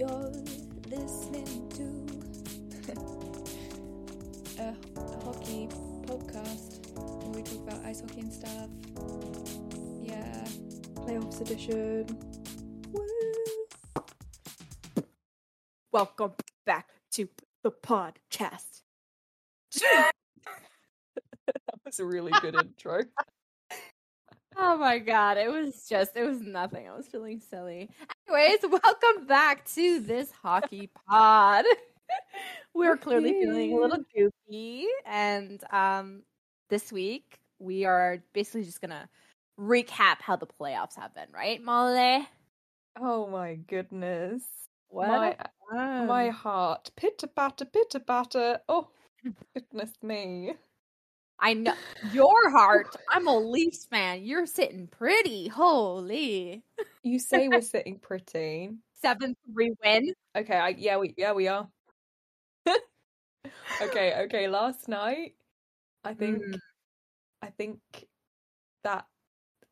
You're listening to a, hockey podcast where we talk about ice hockey and stuff. Yeah, playoffs edition. Woo! Welcome back to the podcast. that was a really good intro. Oh my god, it was just it was nothing. I was feeling silly. Anyways, welcome back to this hockey pod. We're clearly feeling a little goofy and um this week we are basically just going to recap how the playoffs have been, right, Molly? Oh my goodness. What? My, my heart. Pitter patter, pitter patter. Oh, goodness me. I know your heart. I'm a Leafs fan. You're sitting pretty. Holy. You say we're sitting pretty. 7-3 win. Okay, I, yeah, we yeah we are. okay, okay. Last night, I think, Mm. I think that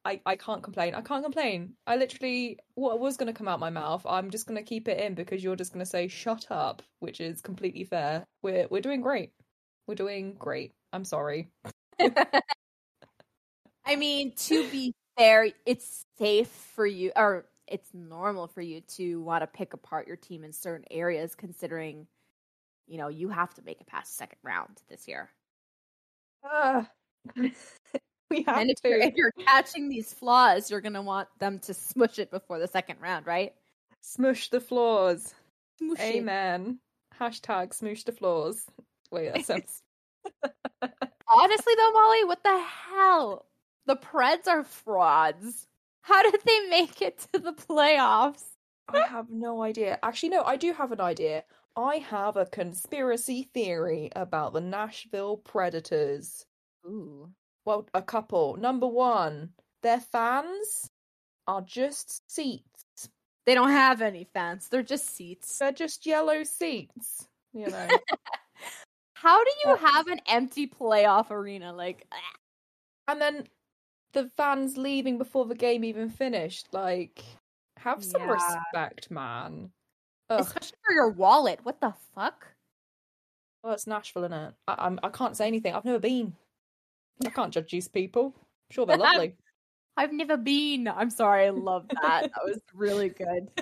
I I can't complain. I can't complain. I literally what was going to come out my mouth. I'm just going to keep it in because you're just going to say shut up, which is completely fair. We're we're doing great. We're doing great. I'm sorry. I mean, to be fair, it's safe for you, or it's normal for you to want to pick apart your team in certain areas, considering, you know, you have to make it past second round this year. Ah. we have and if to you're, if you're catching these flaws, you're gonna want them to smush it before the second round, right? smush the floors. Smush it. Amen. Hashtag smoosh the floors. Wait, that sounds. Honestly, though, Molly, what the hell? The Preds are frauds. How did they make it to the playoffs? I have no idea. Actually, no, I do have an idea. I have a conspiracy theory about the Nashville Predators. Ooh. Well, a couple. Number one, their fans are just seats. They don't have any fans. They're just seats. They're just yellow seats. You know. How do you have an empty playoff arena? Like, ah. and then the fans leaving before the game even finished. Like, have some Yeah. respect, man. Ugh. especially for your wallet. What the fuck? Well, it's Nashville, innit? I, I'm, I can't say anything. I've never been. I can't judge these people. I'm sure they're lovely. I've never been. I'm sorry. I love that. that was really good.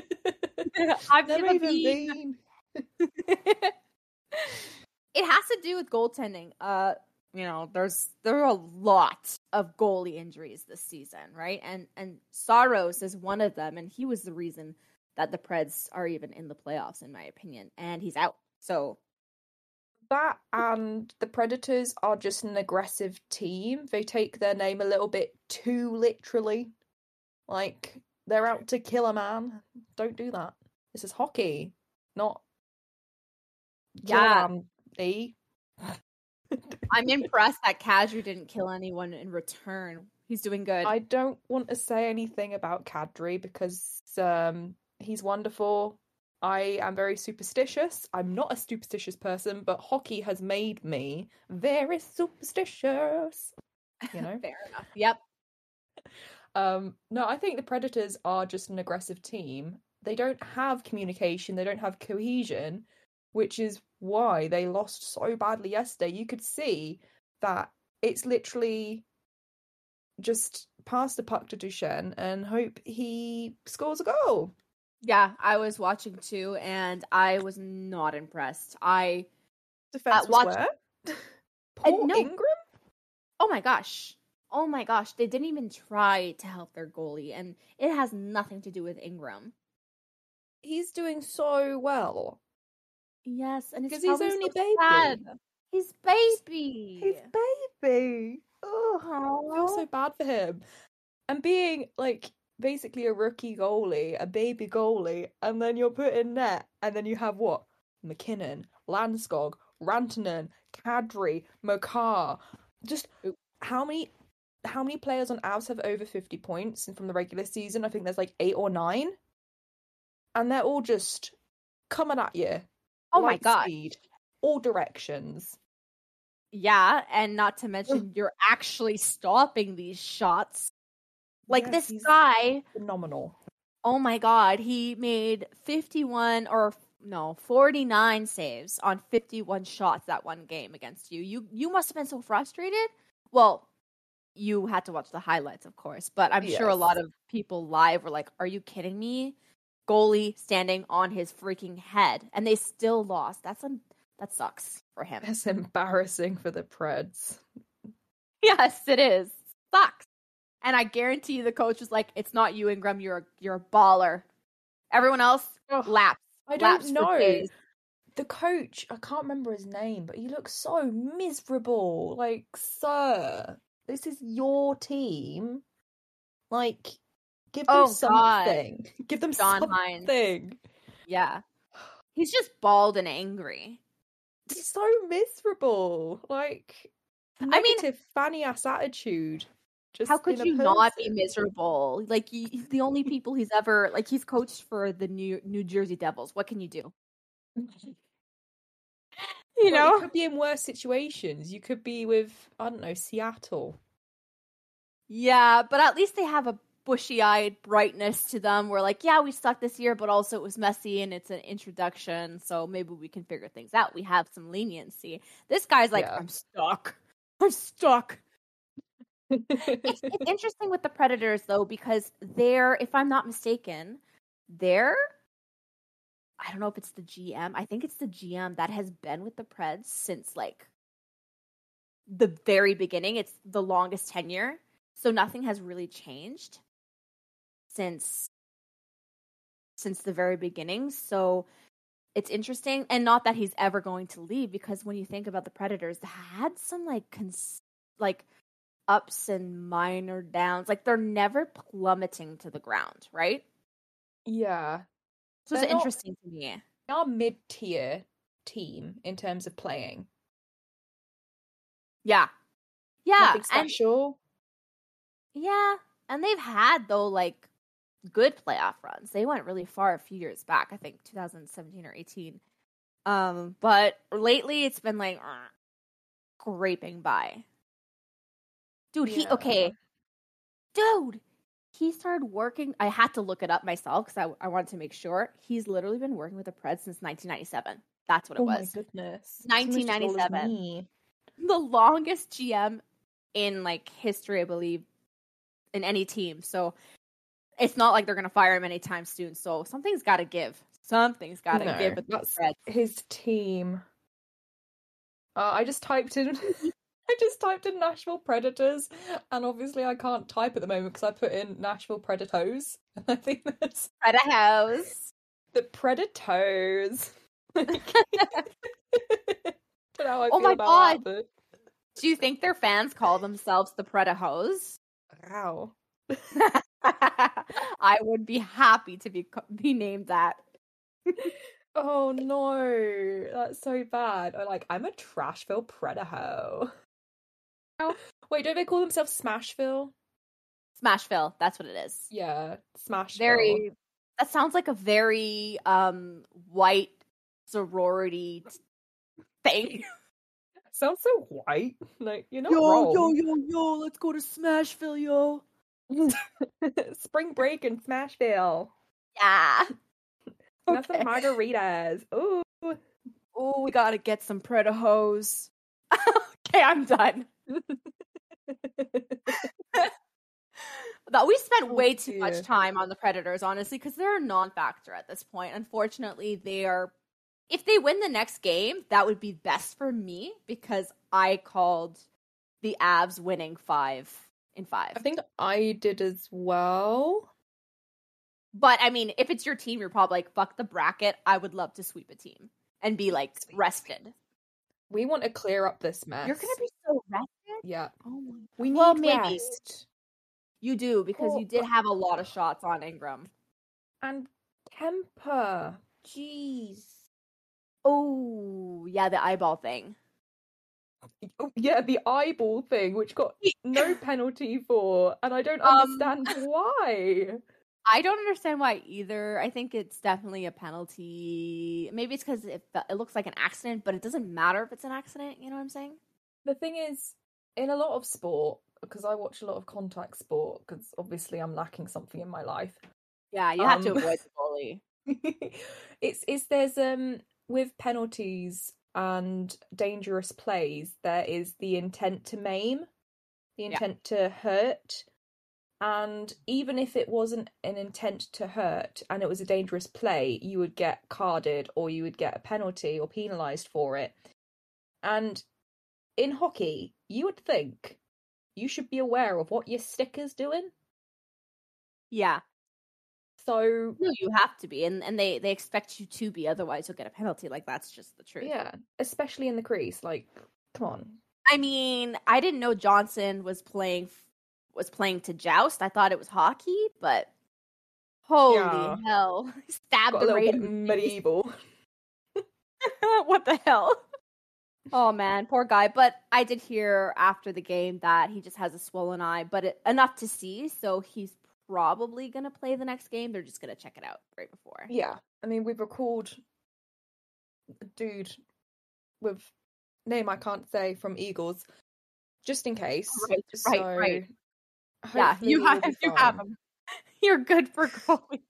I've never, even been. It has to do with goaltending. Uh, you know, there's there are a lot of goalie injuries this season, right? And and Saros is one of them, and he was the reason that the Preds are even in the playoffs, in my opinion. And he's out. So That and the Predators are just an aggressive team. They take their name a little bit too literally. Like, they're out to kill a man. Don't do that. This is hockey, not. Yeah. I'm impressed that Kadri didn't kill anyone in return. He's doing good. I don't want to say anything about Kadri because um, he's wonderful. I am very superstitious. I'm not a superstitious person, but hockey has made me very superstitious. You know? Fair enough. Yep. um, no, I think the Predators are just an aggressive team. They don't have communication, they don't have cohesion, which is why they lost so badly yesterday. You could see that it's literally just pass the puck to Duchene and hope he scores a goal. Yeah, I was watching too, and I was not impressed. I Defense uh, watch- was where? Paul uh, no. Ingram? oh my gosh, oh my gosh, they didn't even try to help their goalie, and it has nothing to do with Ingram. He's doing so well. Yes, and it's 'Cause he's only so baby. sad. He's baby. His baby. Oh, I feel so bad for him. And being like basically a rookie goalie, a baby goalie, and then you're put in net, and then you have what? MacKinnon, Landskog, Rantanen, Kadri, Makar. Just how many how many players on Avs have over 50 points from the regular season? I think there's like eight or nine. And they're all just coming at you. Oh my god. Speed, all directions. Yeah, and not to mention you're actually stopping these shots. Like Yes, this guy phenomenal. Oh my god, he made 51 or no, 49 saves on 51 shots that one game against you. You you must have been so frustrated. Well, you had to watch the highlights, of course, but I'm sure a lot of people live were like, "Are you kidding me?" Goalie standing on his freaking head, and they still lost. That's un- that sucks for him. That's embarrassing for the Preds. yes, it is. Sucks. And I guarantee you, the coach was like, "It's not you, Ingram. You're a, you're a baller. Everyone else, Ugh, laps. I don't know. The coach, I can't remember his name, but he looks so miserable. Like, sir, this is your team. Like, give them Oh, God. something. Give them John Hynes. something. Yeah, he's just bald and angry. He's so miserable. Like, I mean- negative fanny ass attitude. Just How could you not be miserable? Like you, the only people he's ever like he's coached for the New New Jersey Devils. What can you do? You Well, know, you could be in worse situations. You could be with I don't know Seattle. yeah, but at least they have a bushy-eyed brightness to them. We're like, yeah, we sucked this year, but also it was messy and it's an introduction, so maybe we can figure things out. We have some leniency. This guy's like, Yeah. I'm stuck. I'm stuck. it's, it's interesting with the Predators though because they're, if I'm not mistaken, they're. I don't know if it's the GM. I think it's the GM that has been with the Preds since like the very beginning. It's the longest tenure, so nothing has really changed since since the very beginning. So it's interesting, and not that he's ever going to leave because when you think about the Predators, they had some like cons- like ups and minor downs. Like they're never plummeting to the ground, right? yeah, So it's They're not- interesting to me. they are mid tier team in terms of playing. Yeah. Yeah. Nothing And special. yeah. And they've had though like good playoff runs. They went really far a few years back, I think 2017 or 18. Um, but lately it's been like scraping by. Dude, he Yeah. okay. Dude, he started working. I had to look it up myself because I, I wanted to make sure. He's literally been working with the Preds since 1997. That's what it oh my was. goodness. 1997. Me. the longest GM in like history, I believe, in any team. So it's not like they're gonna fire him anytime soon. So something's got to give. Something's got to No, give. With the that's- Preds. His team. Uh, I just typed in. I just typed in Nashville Predators, and obviously I can't type at the moment because I put in Nashville Predators, and I think that's Preda House. the Predators. Don't know how I Oh feel my about God. that, Do you think their fans call themselves the Preda Hose? Wow. I would be happy to be be named that. Oh no, that's so bad. Or like, I'm a Trashville Predaho. Oh. Wait, don't they call themselves Smashville? Smashville. That's what it is. Yeah, Smashville. Very. That sounds like a very um white sorority t- thing. sounds so white. Like you know. Yo, wrong. yo, yo, let's go to Smashville, yo. Spring break in Smashville. Yeah. Have some margaritas. Ooh. Oh, we gotta get some Preda hose. okay, I'm done. We spent Oh, way too much time on the Predators, honestly, because they're a non-factor at this point. Unfortunately, they are. If they win the next game, that would be best for me because I called the Avs winning five in five. I think I did as well. But I mean, if it's your team, you're probably like, "Fuck the bracket." I would love to sweep a team and be like rested. We want to clear up this mess. You're gonna be so rested. Yeah. Oh my We need Well, maybe. rest. You do because Well, you did have a lot of shots on Ingram. And temper. Jeez. Oh, yeah, the eyeball thing. Oh, yeah, the eyeball thing, which got no penalty for, and I don't Um, understand why. I don't understand why either. I think it's definitely a penalty. Maybe it's because it, it looks like an accident, but it doesn't matter if it's an accident. You know what I'm saying? The thing is, in a lot of sport, because I watch a lot of contact sport, because obviously I'm lacking something in my life. Yeah, you have to Um, avoid the goalie. it's it's there's um with penalties and dangerous plays there is the intent to maim the Yeah. intent to hurt and even if it wasn't an intent to hurt and it was a dangerous play you would get carded or you would get a penalty or penalized for it. And in hockey you would think you should be aware of what your sticker's doing. Yeah, so no, you have to be, and and they they expect you to be, otherwise you'll get a penalty. Like that's just the truth. yeah especially in the crease like come on I mean, I didn't know Johnson was playing was playing to joust. I thought it was hockey, but holy Yeah. hell, stabbed the right in the face. medieval what the hell? Oh man, poor guy. But I did hear after the game that he just has a swollen eye, but it, enough to see. So he's probably gonna play the next game. They're just gonna check it out right before. Yeah, I mean we've recalled a dude with name I can't say from Eagles, just in case. Right, right, so right. Yeah, you have you have. You're good for goalies.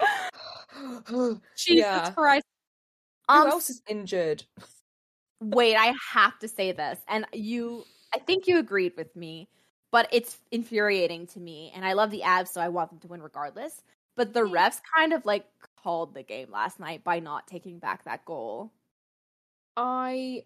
Jesus Yeah. Christ. Who Um, else is injured? wait, I have to say this, and you, I think you agreed with me, but it's infuriating to me, and I love the Avs, so I want them to win regardless. But the refs kind of like called the game last night by not taking back that goal. I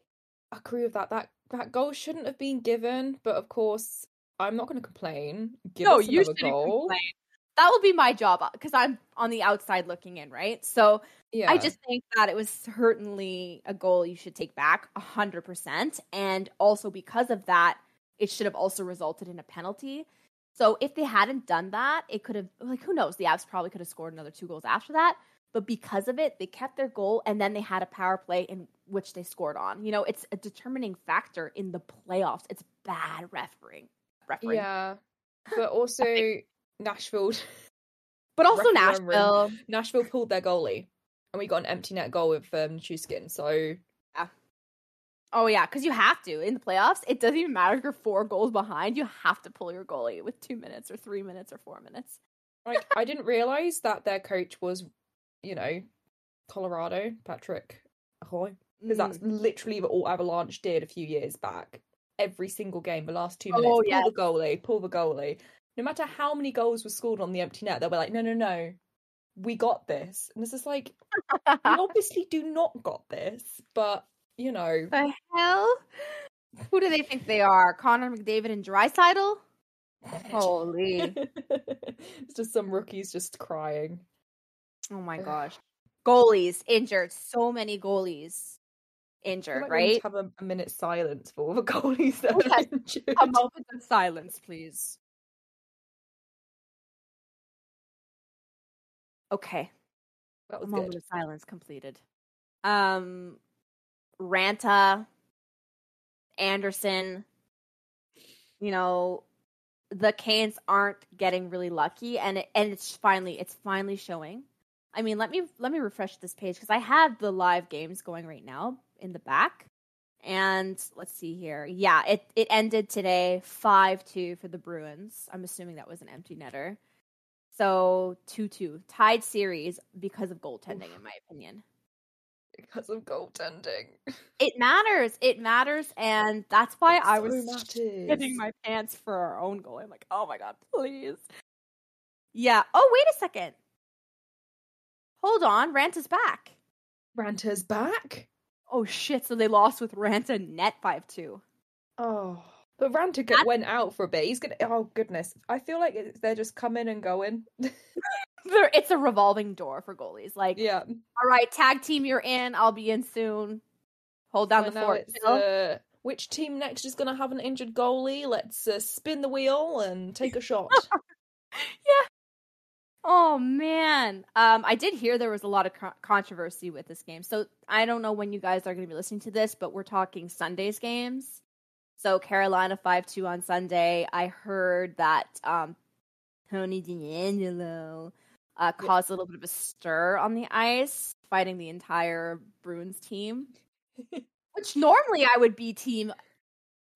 agree with that. That that goal shouldn't have been given, but of course I'm not going to complain. Give no, you shouldn't goal. complain. That will be my job uh, because I'm on the outside looking in, right? So Yeah, I just think that it was certainly a goal you should take back 100%. And also because of that, it should have also resulted in a penalty. So if they hadn't done that, it could have, like, who knows? The Avs probably could have scored another two goals after that. But because of it, they kept their goal and then they had a power play in which they scored on. You know, it's a determining factor in the playoffs. It's bad refereeing. refereeing. yeah, but also Nashville. But also Nashville. Nashville pulled their goalie, and we got an empty net goal with um, Chuskin. So Oh yeah, because you have to in the playoffs. It doesn't even matter if you're four goals behind. You have to pull your goalie with two minutes or three minutes or four minutes. like I didn't realize that their coach was, you know, Colorado Patrick Roy because that's Mm. literally what all Avalanche did a few years back. Every single game, the last two minutes, Oh, pull the goalie, pull the goalie. No matter how many goals were scored on the empty net, they were like, no, no, no, we got this. And it's just like, we obviously do not got this, but you know, the hell? Who do they think they are? Connor McDavid and Draisaitl? Holy! it's just some rookies just crying. Oh my gosh! Goalies injured. So many goalies injured. Right? have a, a minute silence for all the goalies that Yes. are injured. A moment of silence, please. Okay. That A was moment good. of silence completed. Um, Raanta, Andersen. You know, the Canes aren't getting really lucky, and it, and it's finally it's finally showing. I mean, let me let me refresh this page because I have the live games going right now in the back. And let's see here. Yeah, it it ended today five two for the Bruins. I'm assuming that was an empty netter. So two two tied series because of goaltending, in my opinion. Because of goaltending. It matters. It matters, and that's why I So was getting my pants for our own goal. I'm like, oh my god, please. Yeah. Oh, wait a second. Hold on, Rant is back. Raanta's back. Oh shit! So they lost with Raanta net five two. Oh, but Raanta That's- went out for a bit. He's gonna. Oh goodness, I feel like they're just coming and going. It's a revolving door for goalies. Like, yeah, all right, tag team, you're in. I'll be in soon. Hold down So the fort. uh, which team next is gonna have an injured goalie? Let's uh, spin the wheel and take a shot. Yeah. Oh man, um, I did hear there was a lot of co- controversy with this game. So I don't know when you guys are going to be listening to this, but we're talking Sunday's games. So Carolina five two on Sunday. I heard that um, Tony DeAngelo uh, caused a little bit of a stir on the ice, fighting the entire Bruins team. Which normally I would be team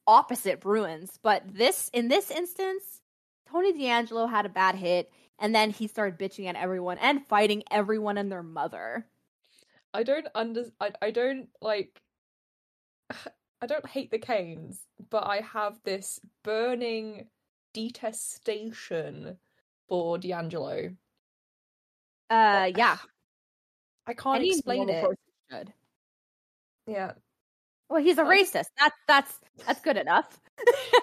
opposite Bruins, but this in this instance, Tony DeAngelo had a bad hit. And then he started bitching at everyone and fighting everyone and their mother. I don't under I, I don't like I don't hate the Canes, but I have this burning detestation for DeAngelo. Uh, yeah. I can't Any explain it. should. Yeah. Well, he's a racist. That's that's that's good enough.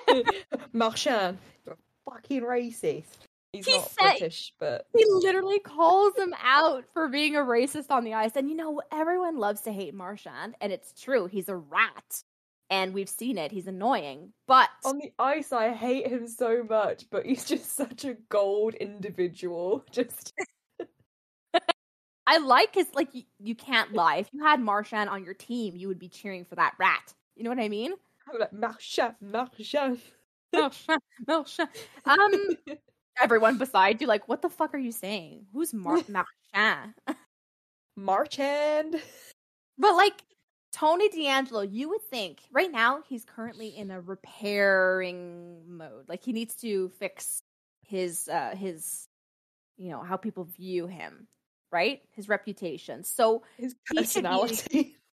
Marchand, you're a fucking racist. He's He not said- British, but He literally calls him out for being a racist on the ice. And you know, everyone loves to hate Marchand, and it's true. He's a rat. And we've seen it. He's annoying. But on the ice I hate him so much, but he's just such a gold individual. Just I like his like you, you can't lie. If you had Marchand on your team, you would be cheering for that rat. You know what I mean? I'm like Marchand, Marchand. Marchand, Marchand. Um everyone beside you like what the fuck are you saying? Who's Mar- Marchand? Marchand. But like Tony DeAngelo, you would think right now he's currently in a repairing mode. Like he needs to fix his uh his you know how people view him, right? His reputation. So His He be- personality.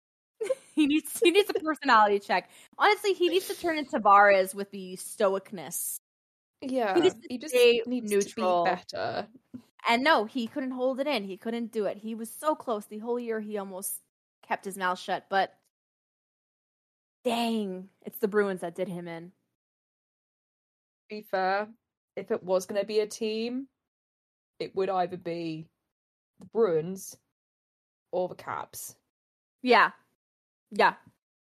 he needs he needs a personality check. Honestly, he needs to turn into Tavares with the stoicness. yeah, to he just needs neutral. to be better. And no, he couldn't hold it in. He couldn't do it. He was so close the whole year. He almost kept his mouth shut. But dang, it's the Bruins that did him in. To be fair, if it was going to be a team, it would either be Bruins or the Caps. Yeah, yeah,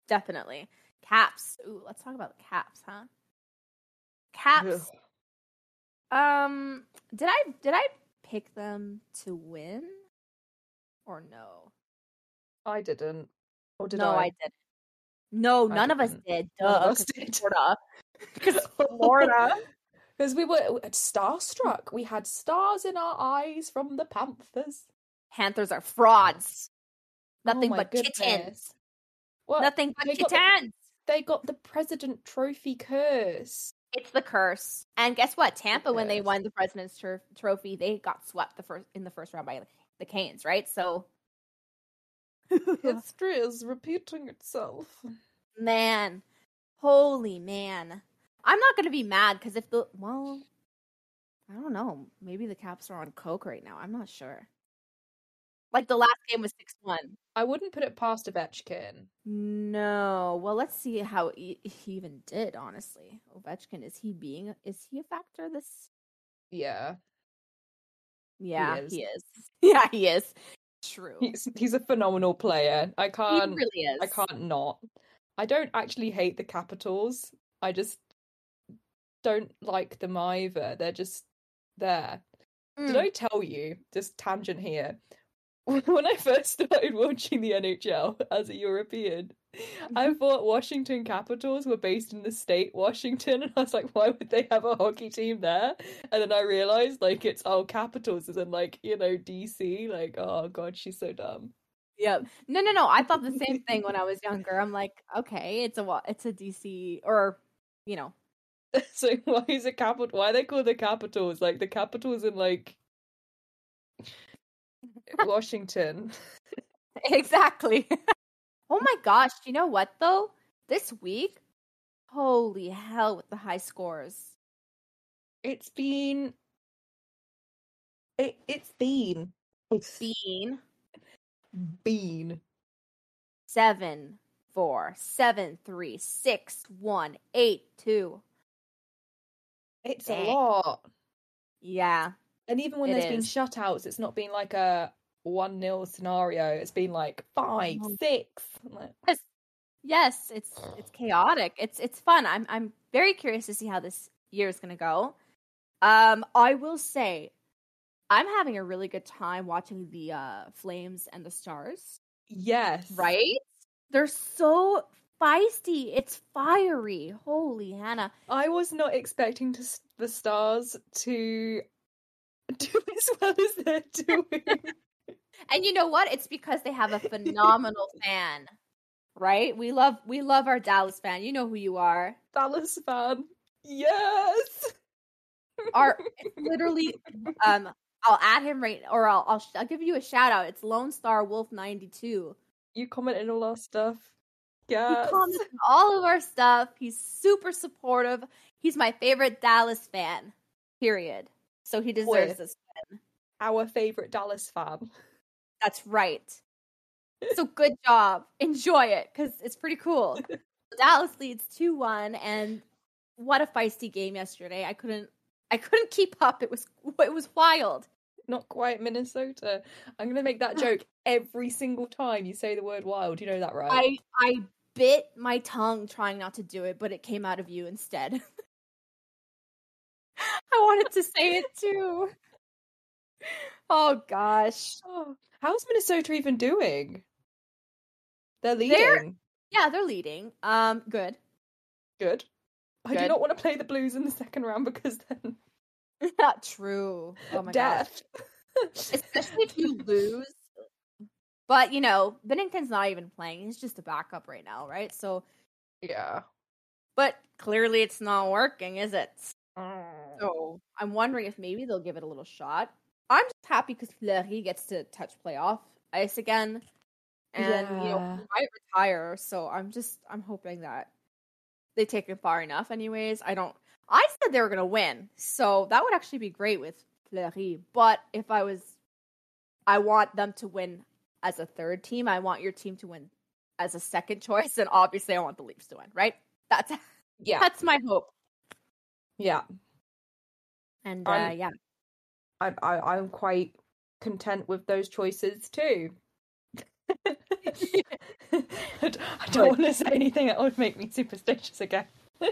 definitely. Caps. Ooh, let's talk about the Caps, huh? Caps. Ugh. Um, did I did I pick them to win or no? I didn't. Or did no, I? I, did. No, I none of us didn't. did. None of Duh, us did. Florida. Because Florida. Because we were starstruck. We had stars in our eyes from the Panthers. Panthers are frauds. Oh Nothing my but goodness. kittens. Well, Nothing but they got the- kittens. they got the President Trophy curse. It's the curse. And guess what? Tampa, when they won the President's tro- Trophy, they got swept the first in the first round by the Canes, right? So, History is repeating itself. man, holy man, I'm not gonna be mad because if the well, I don't know, maybe the Caps are on coke right now. I'm not sure. Like the last game was six one. I wouldn't put it past Ovechkin. No. Well, let's see how he, he even did. Honestly, Ovechkin is he being is he a factor this? Yeah, Yeah, is. he is. Yeah, he is. True. he's he's a phenomenal player. I can't really is. I can't not. I don't actually hate the Capitals. I just don't like them either. They're just there. Did Mm. I tell you, just tangent here, when I first started watching the NHL as a European, I Mm-hmm. thought Washington Capitals were based in the state Washington, and I was like, why would they have a hockey team there? And then I realized, like, it's all Capitals, as in, like, you know, DC. Like, oh god, she's so dumb. Yep. No, no, no. I thought the same thing when I was younger. I'm like, okay, it's a it's a DC or you know, so why is it capital? Why are they called the Capitals? Like the Capitals in like Washington. exactly. oh my gosh, you know what though? This week, holy hell with the high scores. It's been. It it's been. It's Bean been. seven four seven three six one eight two. It's a lot. Yeah. And even when It there's been shutouts, it's not been like a one nil scenario. It's been like five, six. Like, Yes. Yes, it's it's chaotic. It's it's fun. I'm I'm very curious to see how this year is going to go. Um I will say I'm having a really good time watching the uh Flames and the Stars, Yes. right? They're so feisty. It's fiery. Holy Hannah. I was not expecting to the stars to do as well as they're doing. And you know what? It's because they have a phenomenal fan. Right? We love we love our Dallas fan. You know who you are. Dallas fan. Yes. Our literally um I'll add him right or I'll I'll, I'll give you a shout out. It's Lone Star Wolf 92. You comment commented all our stuff. He Yes. comments on all of our stuff. He's super supportive. He's my favorite Dallas fan. Period. So he deserves this. Our favorite Dallas fan. That's right. So good job. Enjoy it because it's pretty cool. Dallas leads 2-1 and what a feisty game yesterday. I couldn't I couldn't keep up. It was it was wild. Not quite Minnesota. I'm gonna make that joke every single time you say the word wild. You know that, right? I I bit my tongue trying not to do it, but it came out of you instead. I wanted to say it too. Oh gosh. Oh, how's Minnesota even doing? They're leading. They're- Yeah, they're leading. Um good. Good. I do not want to play the Blues in the second round because then Not true. Oh my gosh. death. especially if you lose. But you know, Binnington's not even playing; he's just a backup right now, right? So, yeah. but clearly, it's not working, is it? Oh. So, I'm wondering if maybe they'll give it a little shot. I'm just happy because Fleury gets to touch playoff ice again, and you know, he might retire. So, I'm just I'm hoping that they take him far enough. Anyways, I don't. I said they were gonna win, so that would actually be great with Fleury. But if I was, I want them to win as a third team. I want your team to win as a second choice, and obviously, I want the Leafs to win. Right? That's Yeah. that's my hope. Yeah. And uh, I'm- yeah, I, I I'm quite content with those choices too. I don't want to say anything that would make me superstitious again.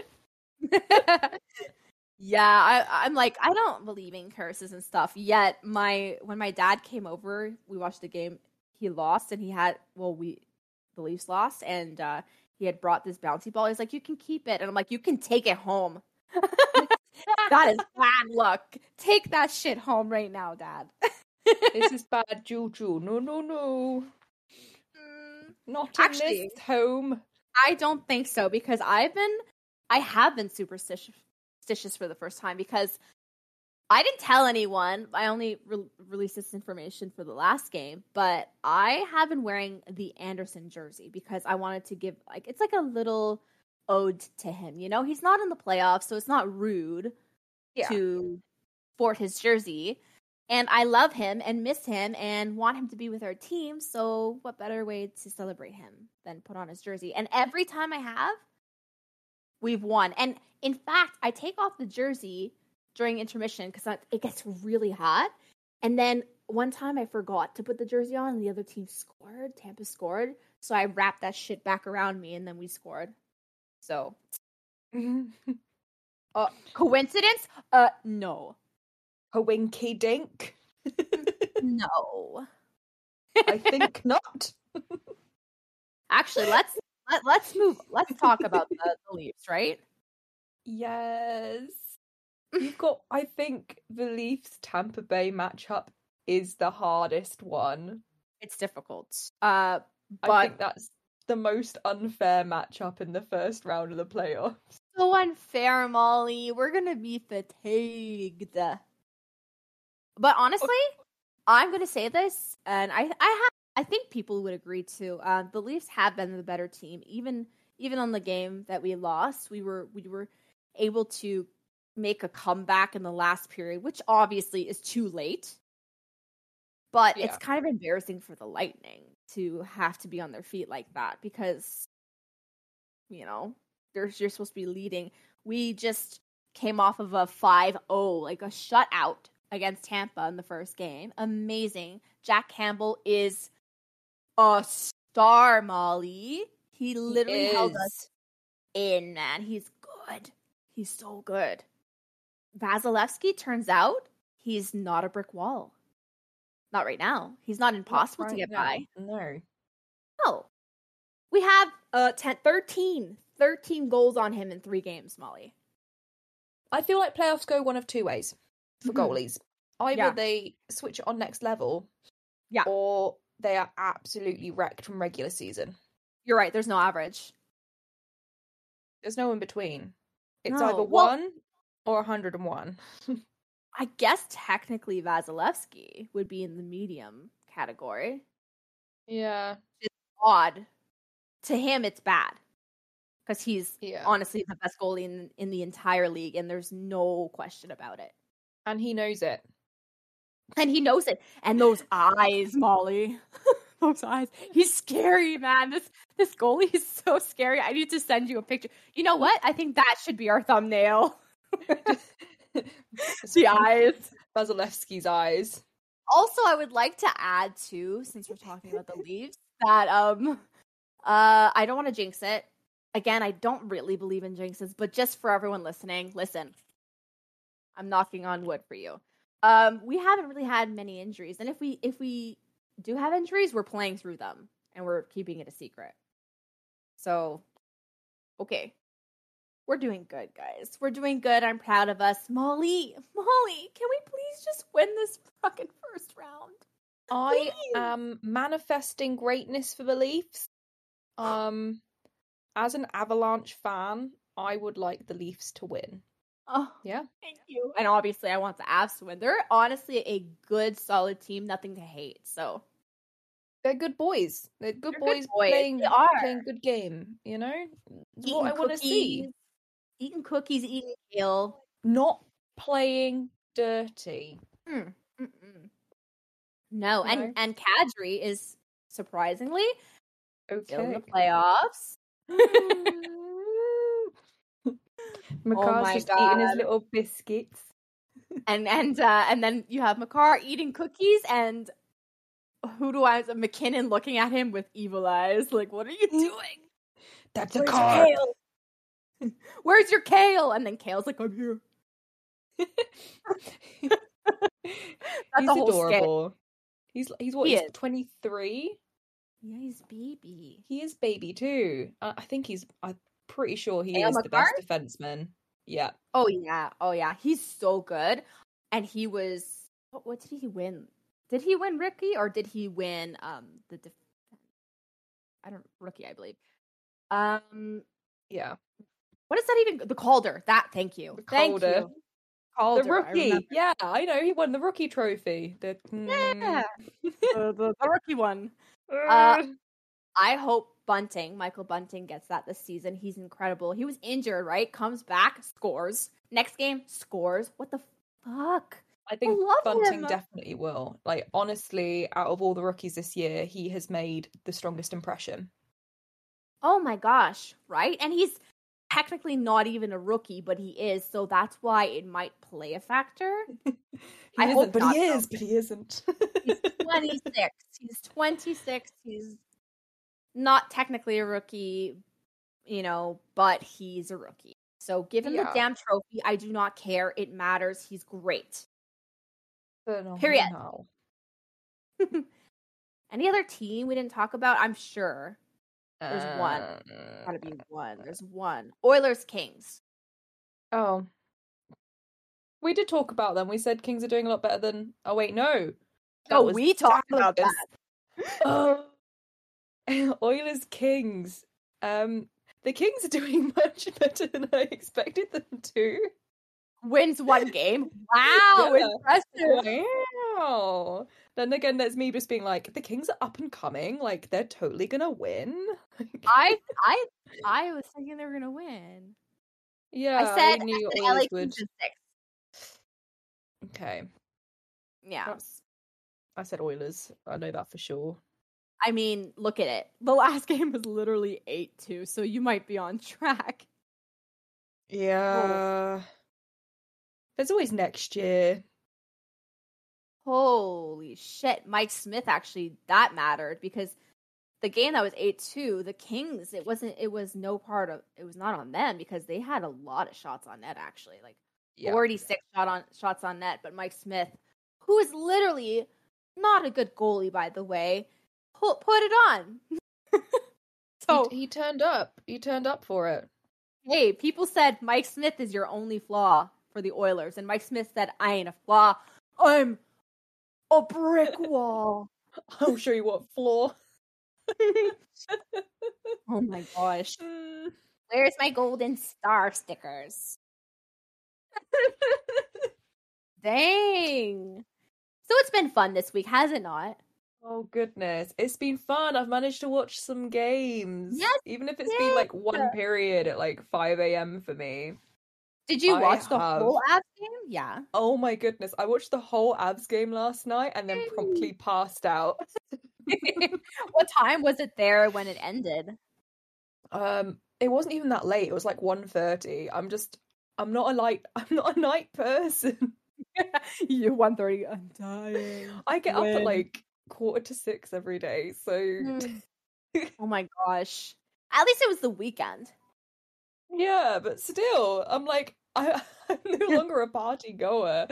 yeah, I, I'm like, I don't believe in curses and stuff. Yet, my when my dad came over, we watched the game. He lost, and he had well, we the Leafs lost, and uh, he had brought this bouncy ball. He's like, "You can keep it," and I'm like, "You can take it home." that is bad luck. Take that shit home right now, Dad. This is bad juju. No, no, no. Mm, Not in Actually- this home. I don't think so because I've been, I have been superstitious superstitious for the first time because I didn't tell anyone. I only re- released this information for the last game, but I have been wearing the Andersen jersey because I wanted to give like it's like a little ode to him. You know, he's not in the playoffs, so it's not rude Yeah. to sport his jersey. And I love him and miss him and want him to be with our team. So, what better way to celebrate him than put on his jersey? And every time I have, we've won. And in fact, I take off the jersey during intermission because it gets really hot. And then one time I forgot to put the jersey on and the other team scored. Tampa scored. So I wrapped that shit back around me and then we scored. So, uh, coincidence? Uh, no. A winky dink. No. I think not. Actually, let's let, let's move. Let's talk about the, the Leafs, right? Yes. You've got I think the Leafs Tampa Bay matchup is the hardest one. It's difficult. Uh, I but think that's the most unfair matchup in the first round of the playoffs. so unfair, Molly. We're gonna be fatigued. But honestly, I'm gonna say this, and I I have I think people would agree too. Uh, the Leafs have been the better team, even even on the game that we lost. We were we were able to make a comeback in the last period, which obviously is too late. But it's kind of embarrassing for the Lightning to have to be on their feet like that because, you know, they're, you're supposed to be leading. We just came off of a 5 0, like a shutout against Tampa in the first game. Amazing. Jack Campbell is a star, Molly. He literally held us in, man. He's good. He's so good. Vasilevskiy turns out he's not a brick wall. Not right now. He's not impossible to Right get now. by. No. No. We have uh 10, 13, 13 goals on him in three games, Molly. I feel like playoffs go one of two ways for Mhm. goalies. Either Yeah. they switch it on next level, Yeah. or they are absolutely wrecked from regular season. You're right. There's no average. There's no in between. It's No. either Well- one or 101. I guess technically Vasilevskiy would be in the medium category. Yeah. It's Odd. To him, it's bad because he's Yeah. honestly the best goalie in, in the entire league, and there's no question about it. And he knows it. And he knows it. And those eyes, Molly. those eyes. He's scary, man. This this goalie is so scary. I need to send you a picture. You know what? I think that should be our thumbnail. the eyes. Vasilevskiy's eyes. Also, I would like to add too, since we're talking about the Leafs, that um uh I don't want to jinx it. Again, I don't really believe in jinxes, but just for everyone listening, listen. I'm knocking on wood for you. Um, we haven't really had many injuries, and if we if we do have injuries, we're playing through them and we're keeping it a secret. So, okay, we're doing good, guys. We're doing good. I'm proud of us, Molly. Molly, can we please just win this fucking first round? I am manifesting greatness for the Leafs. Um, as an Avalanche fan, I would like the Leafs to win. Oh, Yeah. thank you. And obviously, I want the Avs to win. They're honestly a good, solid team. Nothing to hate. So They're good boys. They're good They're good boys, boys. playing They playing good game. You know, what I want to see. Eating cookies, eating kale. Not playing dirty. Mm, mm-mm. No, and and Kadri is surprisingly still in the playoffs. Makar's my just eating his little biscuits. and and uh, and then you have Makar eating cookies, and who do I? MacKinnon looking at him with evil eyes, like, "What are you doing? That's a Where's car. kale? Where's your kale?" And then Cale's like, "I'm here." he's the whole skit. adorable. He's he's what He he's twenty three. Yeah, he's baby. He is baby too. Uh, I think he's. I'm pretty sure he is the best defenseman. Yeah, Oh yeah, oh yeah, he's so good. And he was what, what did he win? Did he win rookie or did he win um the def- I don't rookie, I believe. Um yeah. What is that even the Calder? That thank you. The Thank Calder. you. Calder. the rookie. remember. Yeah, I know. He won the rookie trophy. The, Yeah. mm. the, the, the rookie one. Uh, I hope Bunting, Michael Bunting, gets that this season. He's incredible. He was injured, right? Comes back, scores. Next game, scores. What the fuck? I think love Bunting him. definitely will. Like honestly, out of all the rookies this year, he has made the strongest impression. Oh my gosh, right? And he's technically not even a rookie, but he is, so that's why it might play a factor. I hope but he is, but he isn't. He's 26. he's 26. He's not technically a rookie, you know, but he's a rookie. So give him Yeah. the damn trophy. I do not care. It matters. He's great. Phenomenal. Oh, Period. Any other team we didn't talk about? I'm sure. There's one. Uh, Gotta be one. There's one. Oilers Kings. Oh. We did talk about them. We said Kings are doing a lot better than. Oh wait, no. That Oh, we talked about that. Oh. Oilers Kings. Um, the Kings are doing much better than I expected them to. Wins one game. Wow, Yeah. impressive. Wow. Then again, there's me just being like, the Kings are up and coming. Like they're totally gonna win. I I I was thinking they were gonna win. yeah, I said, I knew said Oilers would. Six. Okay, Yeah. that's. I said Oilers. I know that for sure. I mean, look at it. The last game was literally 8 2, so you might be on track. Yeah. There's always next year. Holy shit. Mike Smith actually, that mattered because the game that was 8 2, the Kings, it wasn't, it was no part of, it was not on them because they had a lot of shots on net actually. Like Yeah. 46 shot on shots on net, but Mike Smith, who is literally not a good goalie, by the way, put, put it on. so, he, he turned up. He turned up for it. hey, people said Mike Smith is your only flaw for the Oilers, and Mike Smith said, I ain't a flaw. I'm a brick wall. I'll show you what floor. oh my gosh. Mm. Where's my golden star stickers? Dang. So it's been fun this week, has it not? Oh goodness, it's been fun. I've managed to watch some games. Yes, even if it's been like one period at like five a.m. for me. Did you I watch the have. whole Avs game? Yeah. Oh my goodness, I watched the whole Avs game last night and then promptly passed out. what time was it there when it ended? Um, it wasn't even that late. It was like 1.30. I'm just, I'm not a light, I'm not a night person. You're 1.30, I'm dying. I get up at like quarter to six every day, so Mm. oh my gosh. At least it was the weekend. Yeah. But still, I'm like, I, I'm no longer a party goer.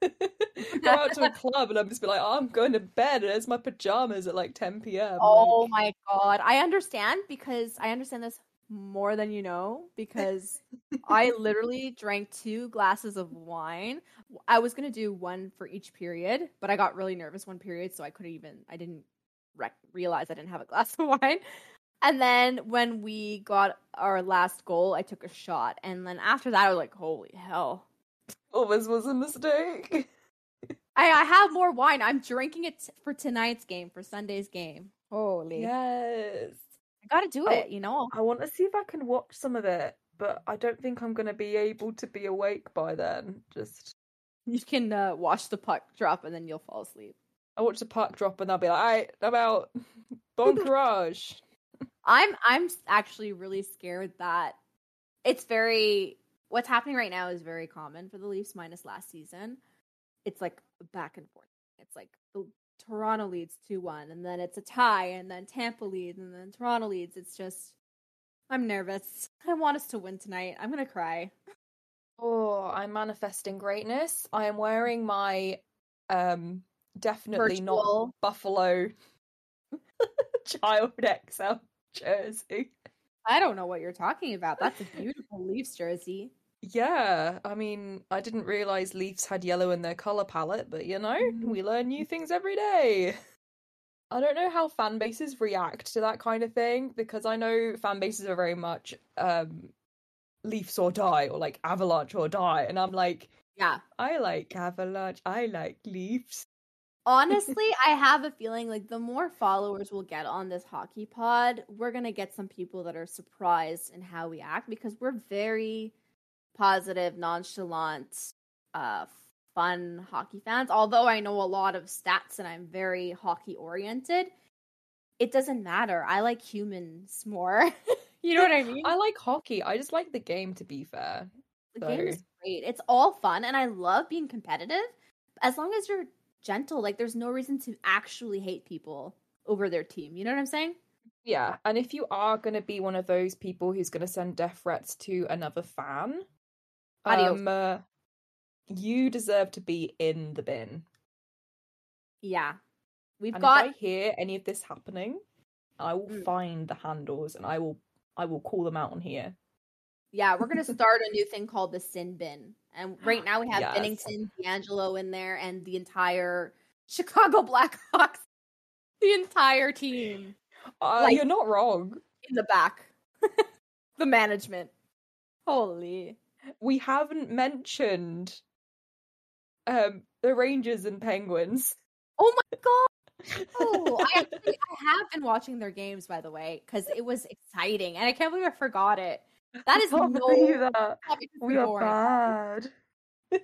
Go out to a club and I'm just be like, oh, I'm going to bed. And it's my pajamas at like 10 p.m. Oh like- my god. I understand because I understand this more than you know because I literally drank two glasses of wine. I was going to do one for each period, but I got really nervous one period so I couldn't even I didn't rec- realize I didn't have a glass of wine. And then when we got our last goal, I took a shot and then after that I was like, "Holy hell." Oh, this was a mistake. I, I have more wine. I'm drinking it t- for tonight's game, for Sunday's game. Holy. Yes. I got to do Oh, it, you know. I want to see if I can watch some of it, but I don't think I'm going to be able to be awake by then. Just You can uh, watch the puck drop and then you'll fall asleep. I watch the puck drop and I'll be like, all right, I'm out. Bon courage. I'm I'm actually really scared that it's very what's happening right now is very common for the Leafs minus last season. It's like back and forth. It's like the Toronto leads 2-1 and then it's a tie and then Tampa leads and then Toronto leads. It's just I'm nervous. I want us to win tonight. I'm going to cry. Oh, I'm manifesting greatness. I am wearing my um definitely Virtual. not Buffalo Child XL jersey. I don't know what you're talking about. That's a beautiful Leafs jersey. Yeah, I mean, I didn't realize Leafs had yellow in their color palette, but you know, Mhm. we learn new things every day. I don't know how fan bases react to that kind of thing because I know fan bases are very much um Leafs or die or like Avalanche or die, and I'm like, Yeah. I like Avalanche, I like Leafs. Honestly, I have a feeling like the more followers we'll get on this hockey pod, we're going to get some people that are surprised in how we act because we're very positive, nonchalant, uh fun hockey fans. Although I know a lot of stats and I'm very hockey oriented, it doesn't matter. I like humans more. you know what I mean? I like hockey. I just like the game to be fair. The game is great. It's all fun, and I love being competitive. As long as you're gentle, like there's no reason to actually hate people over their team. You know what I'm saying? Yeah, and if you are going to be one of those people who's going to send death threats to another fan, um, uh, you deserve to be in the bin. Yeah, we've and got. if I hear any of this happening, I will Mm. find the handles and I will I will call them out on here. Yeah, we're gonna start a new thing called the Sin Bin, and right now we have Yes. Binnington, DeAngelo in there, and the entire Chicago Blackhawks, the entire team Uh, Like- you're not wrong. in the back, the management. Holy. We haven't mentioned um the Rangers and Penguins. Oh my god! Oh, I actually I have been watching their games by the way because it was exciting, and I can't believe I forgot it. That is no that. We are bad.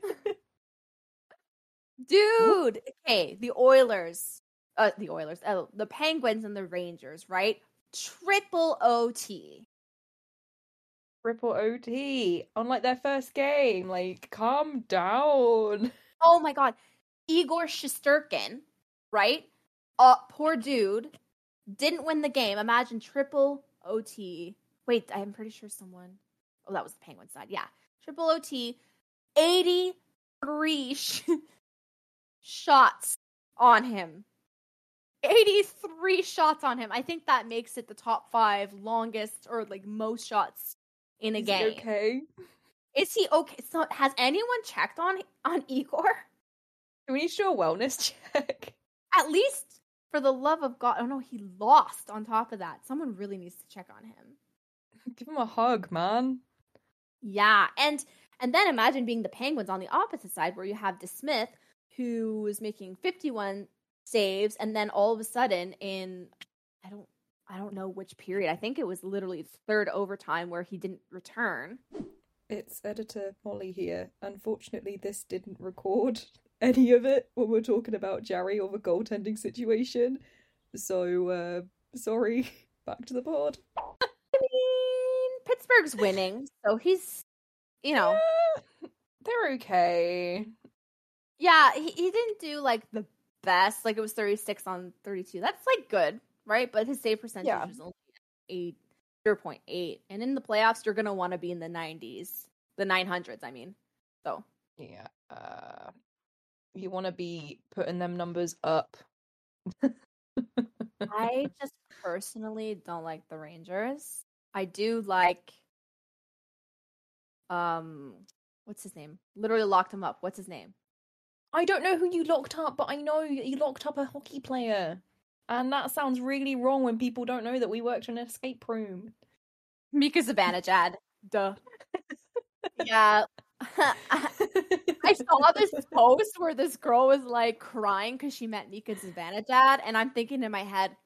dude. Okay, the Oilers, uh, the Oilers, oh, the Penguins and the Rangers, right? Triple OT. Triple OT on like their first game. Like, calm down. Oh my god, Igor Shesterkin, right? Uh, poor dude, didn't win the game. Imagine triple OT. Wait, I'm pretty sure someone. Oh, that was the Penguin side. Yeah, triple OT. Eighty-three sh- shots on him. 83 shots on him. I think that makes it the top five longest or like most shots in a Is he game. okay? Is he okay? So has anyone checked on on Igor? Do we need to do a wellness check? At least for the love of God. Oh no, he lost on top of that. Someone really needs to check on him. Give him a hug, man. Yeah, and And then imagine being the Penguins on the opposite side where you have DeSmith who is making 51 saves and then all of a sudden in I don't I don't know which period. I think it was literally third overtime where he didn't return. It's editor Molly here. Unfortunately, this didn't record any of it when we're talking about Jarry or the goaltending situation. So, uh, sorry. Back to the pod. Pittsburgh's winning, so he's, you know, Yeah, they're okay. yeah, he, he didn't do like the best. Like it was 36 on 32. That's like good, right? But his save percentage Yeah. was only 8 0.8. And in the playoffs, you're going to want to be in the 90s, the 900s, I mean. So, Yeah. Uh, you want to be putting them numbers up. I just personally don't like the Rangers. I do like um what's his name? Literally locked him up. What's his name? I don't know who you locked up, but I know you locked up a hockey player. And that sounds really wrong when people don't know that we worked in an escape room. Mika Zibanejad. Duh. yeah. I saw this post where this girl was like crying because she met Mika Zibanejad, and I'm thinking in my head,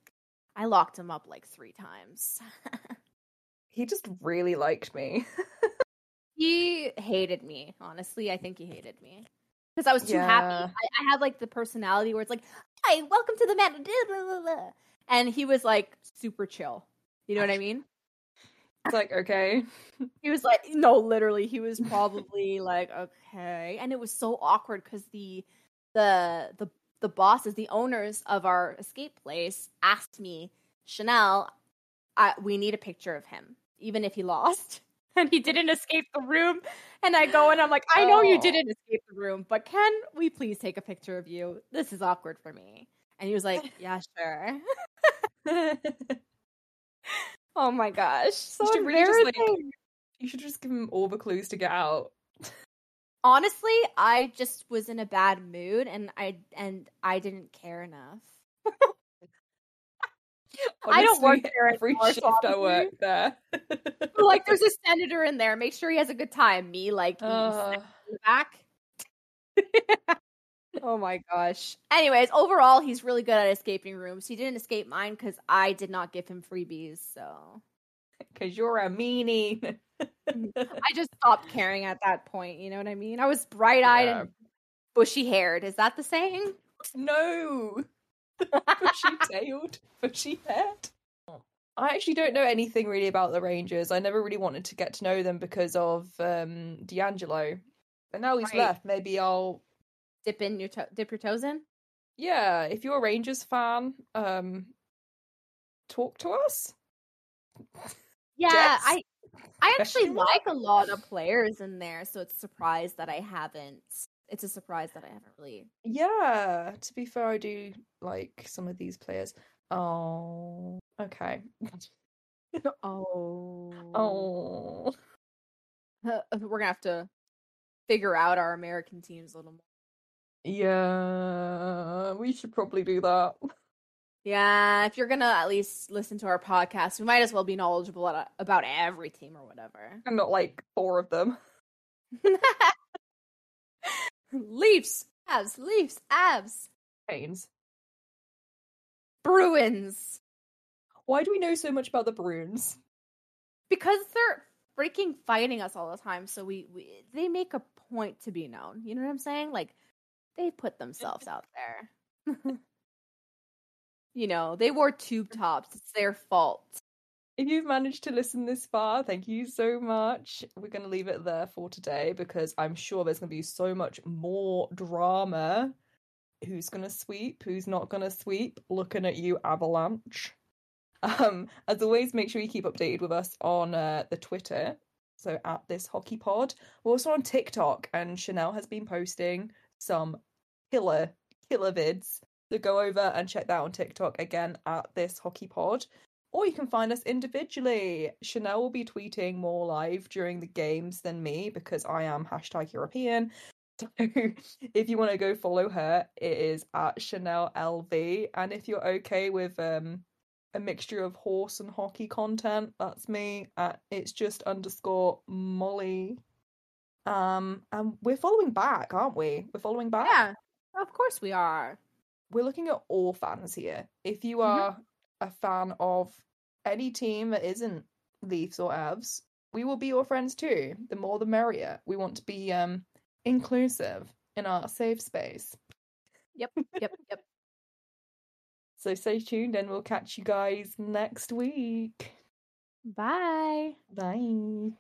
I locked him up like three times. he just really liked me. He hated me. Honestly, I think he hated me because I was too happy. I, I have like the personality where it's like, "Hi, welcome to the man," and he was like super chill. You know what I mean? It's like, okay. He was like, no, literally, he was probably like, okay, and it was so awkward because the the the the bosses, the owners of our escape place, asked me, Chanel, I, we need a picture of him, even if he lost. And he didn't escape the room. And I go and I'm like, I know you Oh. didn't escape the room, but can we please take a picture of you? This is awkward for me. And he was like, Yeah, sure. oh my gosh. So should really just, like, you should just give him all the clues to get out. honestly i just was in a bad mood and i and i didn't care enough I don't work there every anymore, shift so I work there. like there's a senator in there. Make sure he has a good time. Me like Uh, snacks in the back. Oh my gosh. Anyways overall he's really good at escaping rooms. He didn't escape mine because i did not give him freebies so. Cause you're a meanie. i just stopped caring at that point you know what i mean? I was bright-eyed Yeah. and bushy haired is that the saying? No. bushy tailed, bushy haired. I actually don't know anything really about the Rangers. I never really wanted to get to know them because of um DeAngelo. But now he's Right. left, maybe I'll dip in your to- dip your toes in yeah, if you're a Rangers fan, um talk to us. Yeah, Jets? I I actually like a lot of players in there, so it's a surprise that I haven't. It's a surprise that I haven't really. Yeah, to be fair, I do like some of these players. Oh, okay. Oh, Oh, uh, uh, we're gonna have to figure out our American teams a little more. yeah, we should probably do that. Yeah, if you're gonna at least listen to our podcast, we might as well be knowledgeable about uh, every team or whatever. And not like four of them. Leafs, Avs, Leafs, Avs, Canes. Bruins, Why do we know so much about the Bruins? because they're freaking fighting us all the time. So we, we they make a point to be known. You know what I'm saying? Like they put themselves out there. you know, they wore tube tops. It's their fault. If you've managed to listen this far, thank you so much. We're going to leave it there for today because I'm sure there's going to be so much more drama. Who's going to sweep? Who's not going to sweep? Looking at you, Avalanche. Um, as always, make sure you keep updated with us on uh, the Twitter. So at this hockey pod. We're also on TikTok, and Chanel has been posting some killer, killer vids. So go over and check that on TikTok again at this hockey pod or you can find us individually. Chanel will be tweeting more live during the games than me because I am hashtag European. So if you want to go follow her, it is at Chanel LV. And if you're okay with um a mixture of horse and hockey content, that's me at it's just underscore Molly. Um, and we're following back, aren't we? We're following back. Yeah, of course we are. We're looking at all fans here. If you Mhm. are a fan of any team that isn't Leafs or Avs, we will be your friends too. The more the merrier. We want to be um inclusive in our safe space. Yep, yep, yep. So stay tuned and we'll catch you guys next week. Bye. Bye.